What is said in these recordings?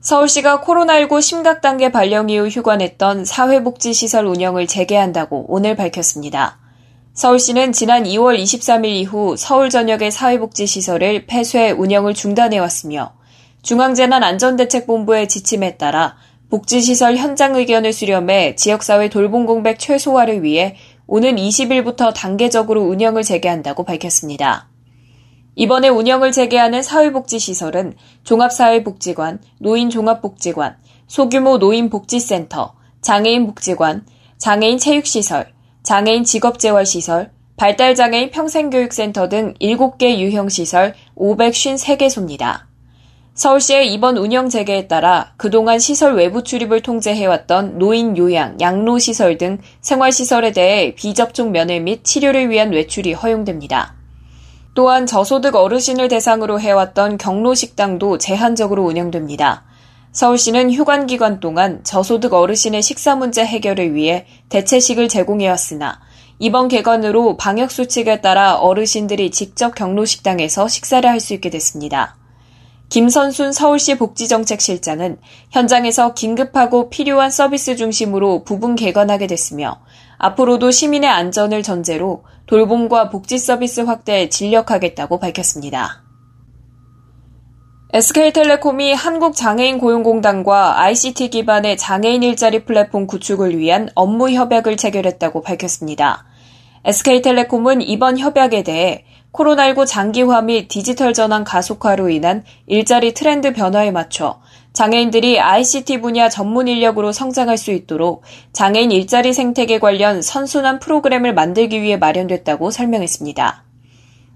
서울시가 코로나19 심각 단계 발령 이후 휴관했던 사회복지시설 운영을 재개한다고 오늘 밝혔습니다. 서울시는 지난 2월 23일 이후 서울 전역의 사회복지시설을 폐쇄 운영을 중단해왔으며 중앙재난안전대책본부의 지침에 따라 복지시설 현장 의견을 수렴해 지역사회 돌봄 공백 최소화를 위해 오는 20일부터 단계적으로 운영을 재개한다고 밝혔습니다. 이번에 운영을 재개하는 사회복지시설은 종합사회복지관, 노인종합복지관, 소규모 노인복지센터, 장애인복지관, 장애인 체육시설, 장애인 직업재활시설, 발달장애인 평생교육센터 등 7개 유형시설 553개소입니다. 서울시의 이번 운영 재개에 따라 그동안 시설 외부 출입을 통제해왔던 노인 요양, 양로시설 등 생활시설에 대해 비접촉 면회 및 치료를 위한 외출이 허용됩니다. 또한 저소득 어르신을 대상으로 해왔던 경로식당도 제한적으로 운영됩니다. 서울시는 휴관 기간 동안 저소득 어르신의 식사 문제 해결을 위해 대체식을 제공해왔으나 이번 개관으로 방역 수칙에 따라 어르신들이 직접 경로식당에서 식사를 할 수 있게 됐습니다. 김선순 서울시 복지정책실장은 현장에서 긴급하고 필요한 서비스 중심으로 부분 개관하게 됐으며 앞으로도 시민의 안전을 전제로 돌봄과 복지 서비스 확대에 진력하겠다고 밝혔습니다. SK텔레콤이 한국장애인 고용공단과 ICT 기반의 장애인 일자리 플랫폼 구축을 위한 업무 협약을 체결했다고 밝혔습니다. SK텔레콤은 이번 협약에 대해 코로나19 장기화 및 디지털 전환 가속화로 인한 일자리 트렌드 변화에 맞춰 장애인들이 ICT 분야 전문 인력으로 성장할 수 있도록 장애인 일자리 생태계 관련 선순환 프로그램을 만들기 위해 마련됐다고 설명했습니다.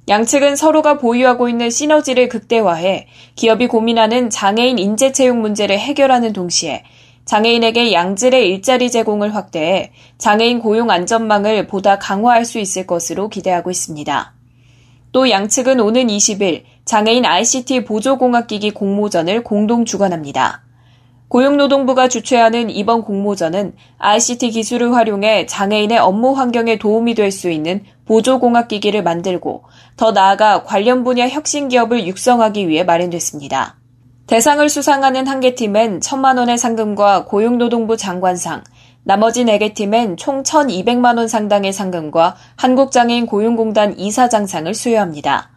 양측은 서로가 보유하고 있는 시너지를 극대화해 기업이 고민하는 장애인 인재 채용 문제를 해결하는 동시에 장애인에게 양질의 일자리 제공을 확대해 장애인 고용 안전망을 보다 강화할 수 있을 것으로 기대하고 있습니다. 또 양측은 오는 20일 장애인 ICT 보조공학기기 공모전을 공동 주관합니다. 고용노동부가 주최하는 이번 공모전은 ICT 기술을 활용해 장애인의 업무 환경에 도움이 될 수 있는 보조공학기기를 만들고 더 나아가 관련 분야 혁신 기업을 육성하기 위해 마련됐습니다. 대상을 수상하는 한 개 팀엔 천만 원의 상금과 고용노동부 장관상, 나머지 4개 팀엔 총 1,200만 원 상당의 상금과 한국장애인 고용공단 이사장상을 수여합니다.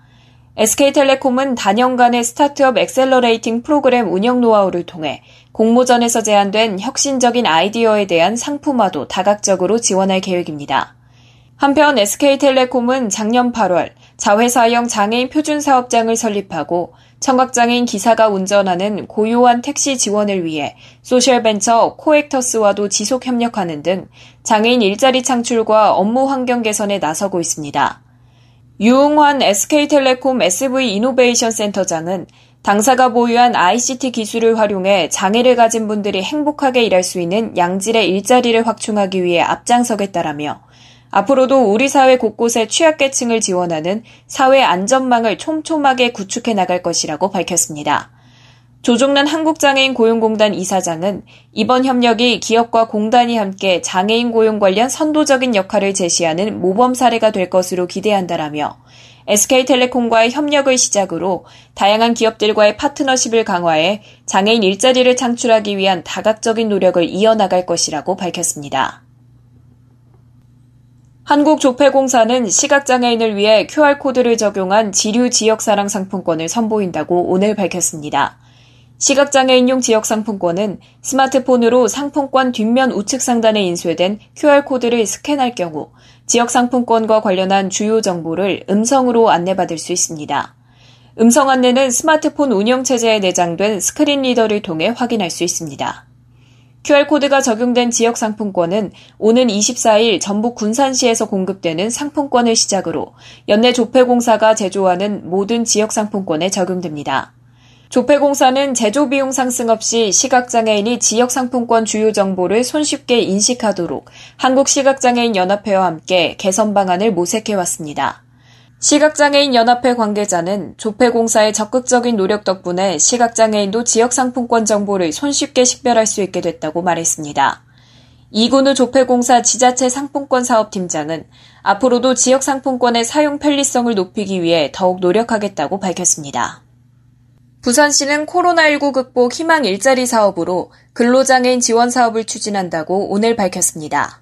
SK텔레콤은 다년간의 스타트업 accelerating 프로그램 운영 노하우를 통해 공모전에서 제안된 혁신적인 아이디어에 대한 상품화도 다각적으로 지원할 계획입니다. 한편 SK텔레콤은 작년 8월 자회사형 장애인 표준 사업장을 설립하고 청각장애인 기사가 운전하는 고요한 택시 지원을 위해 소셜벤처 코액터스와도 지속 협력하는 등 장애인 일자리 창출과 업무 환경 개선에 나서고 있습니다. 유흥환 SK텔레콤 SV 이노베이션 센터장은 당사가 보유한 ICT 기술을 활용해 장애를 가진 분들이 행복하게 일할 수 있는 양질의 일자리를 확충하기 위해 앞장서겠다라며 앞으로도 우리 사회 곳곳에 취약계층을 지원하는 사회 안전망을 촘촘하게 구축해 나갈 것이라고 밝혔습니다. 조종란 한국장애인 고용공단 이사장은 이번 협력이 기업과 공단이 함께 장애인 고용 관련 선도적인 역할을 제시하는 모범 사례가 될 것으로 기대한다라며 SK텔레콤과의 협력을 시작으로 다양한 기업들과의 파트너십을 강화해 장애인 일자리를 창출하기 위한 다각적인 노력을 이어나갈 것이라고 밝혔습니다. 한국조폐공사는 시각장애인을 위해 QR코드를 적용한 지류 지역사랑 상품권을 선보인다고 오늘 밝혔습니다. 시각장애인용 지역상품권은 스마트폰으로 상품권 뒷면 우측 상단에 인쇄된 QR코드를 스캔할 경우 지역상품권과 관련한 주요 정보를 음성으로 안내받을 수 있습니다. 음성 안내는 스마트폰 운영체제에 내장된 스크린 리더를 통해 확인할 수 있습니다. QR코드가 적용된 지역 상품권은 오는 24일 전북 군산시에서 공급되는 상품권을 시작으로 연내 조폐공사가 제조하는 모든 지역 상품권에 적용됩니다. 조폐공사는 제조 비용 상승 없이 시각장애인이 지역 상품권 주요 정보를 손쉽게 인식하도록 한국시각장애인 연합회와 함께 개선 방안을 모색해 왔습니다. 시각장애인 연합회 관계자는 조폐공사의 적극적인 노력 덕분에 시각장애인도 지역 상품권 정보를 손쉽게 식별할 수 있게 됐다고 말했습니다. 이군우 조폐공사 지자체 상품권 사업팀장은 앞으로도 지역 상품권의 사용 편리성을 높이기 위해 더욱 노력하겠다고 밝혔습니다. 부산시는 코로나19 극복 희망 일자리 사업으로 근로장애인 지원 사업을 추진한다고 오늘 밝혔습니다.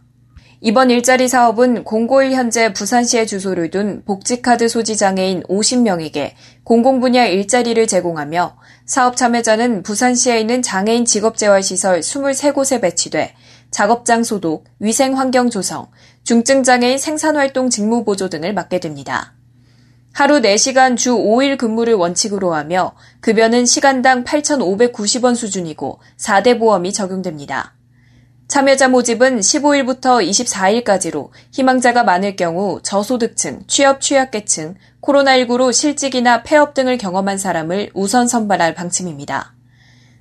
이번 일자리 사업은 공고일 현재 부산시에 주소를 둔 복지카드 소지 장애인 50명에게 공공분야 일자리를 제공하며 사업 참여자는 부산시에 있는 장애인 직업재활시설 23곳에 배치돼 작업장 소독, 위생환경 조성, 중증장애인 생산활동 직무보조 등을 맡게 됩니다. 하루 4시간 주 5일 근무를 원칙으로 하며 급여는 시간당 8,590원 수준이고 4대 보험이 적용됩니다. 참여자 모집은 15일부터 24일까지로 희망자가 많을 경우 저소득층, 취업 취약계층, 코로나19로 실직이나 폐업 등을 경험한 사람을 우선 선발할 방침입니다.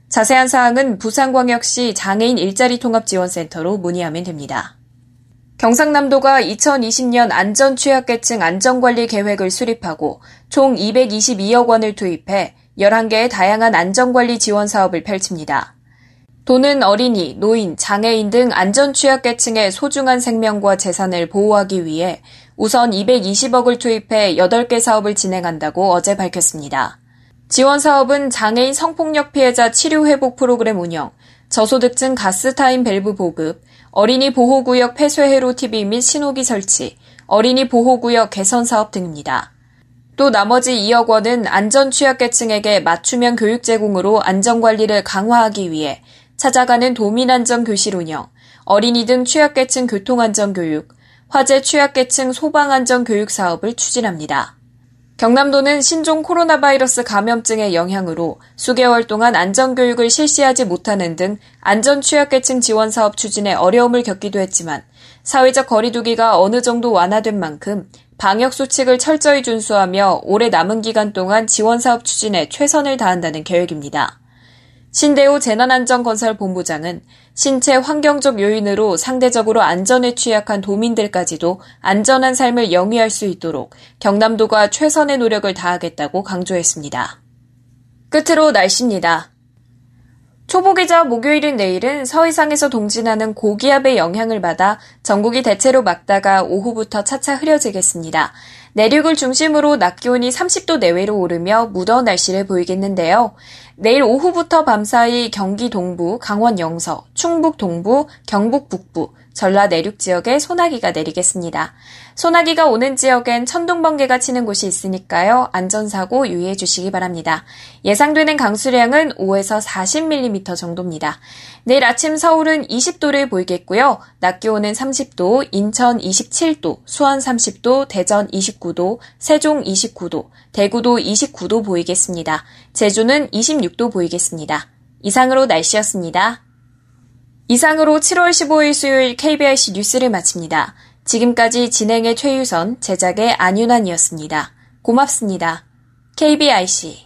자세한 사항은 부산광역시 장애인 일자리 통합 지원센터로 문의하면 됩니다. 경상남도가 2020년 안전 취약계층 안전관리 계획을 수립하고 총 222억 원을 투입해 11개의 다양한 안전관리 지원 사업을 펼칩니다. 도는 어린이, 노인, 장애인 등 안전 취약계층의 소중한 생명과 재산을 보호하기 위해 우선 220억을 투입해 8개 사업을 진행한다고 어제 밝혔습니다. 지원 사업은 장애인 성폭력 피해자 치료 회복 프로그램 운영, 저소득층 가스타임 밸브 보급, 어린이 보호구역 폐쇄 회로 TV 및 신호기 설치, 어린이 보호구역 개선 사업 등입니다. 또 나머지 2억 원은 안전 취약계층에게 맞춤형 교육 제공으로 안전관리를 강화하기 위해 찾아가는 도민안전 교실 운영, 어린이 등 취약계층 교통안전 교육, 화재 취약계층 소방안전 교육 사업을 추진합니다. 경남도는 신종 코로나 바이러스 감염증의 영향으로 수개월 동안 안전교육을 실시하지 못하는 등 안전 취약계층 지원 사업 추진에 어려움을 겪기도 했지만 사회적 거리두기가 어느 정도 완화된 만큼 방역 수칙을 철저히 준수하며 올해 남은 기간 동안 지원 사업 추진에 최선을 다한다는 계획입니다. 신대우 재난안전건설본부장은 신체 환경적 요인으로 상대적으로 안전에 취약한 도민들까지도 안전한 삶을 영위할 수 있도록 경남도가 최선의 노력을 다하겠다고 강조했습니다. 끝으로 날씨입니다. 초복이자 목요일인 내일은 서해상에서 동진하는 고기압의 영향을 받아 전국이 대체로 맑다가 오후부터 차차 흐려지겠습니다. 내륙을 중심으로 낮 기온이 30도 내외로 오르며 무더운 날씨를 보이겠는데요. 내일 오후부터 밤사이 경기 동부, 강원 영서, 충북 동부, 경북 북부, 전라 내륙 지역에 소나기가 내리겠습니다. 소나기가 오는 지역엔 천둥 번개가 치는 곳이 있으니까요. 안전사고 유의해 주시기 바랍니다. 예상되는 강수량은 5에서 40mm 정도입니다. 내일 아침 서울은 20도를 보이겠고요. 낮 기온은 30도, 인천 27도, 수원 30도, 대전 29도, 세종 29도, 대구도 29도 보이겠습니다. 제주는 26도 보이겠습니다. 이상으로 날씨였습니다. 이상으로 7월 15일 수요일 KBRC 뉴스를 마칩니다. 지금까지 진행의 최유선, 제작의 안윤환이었습니다. 고맙습니다. KBIC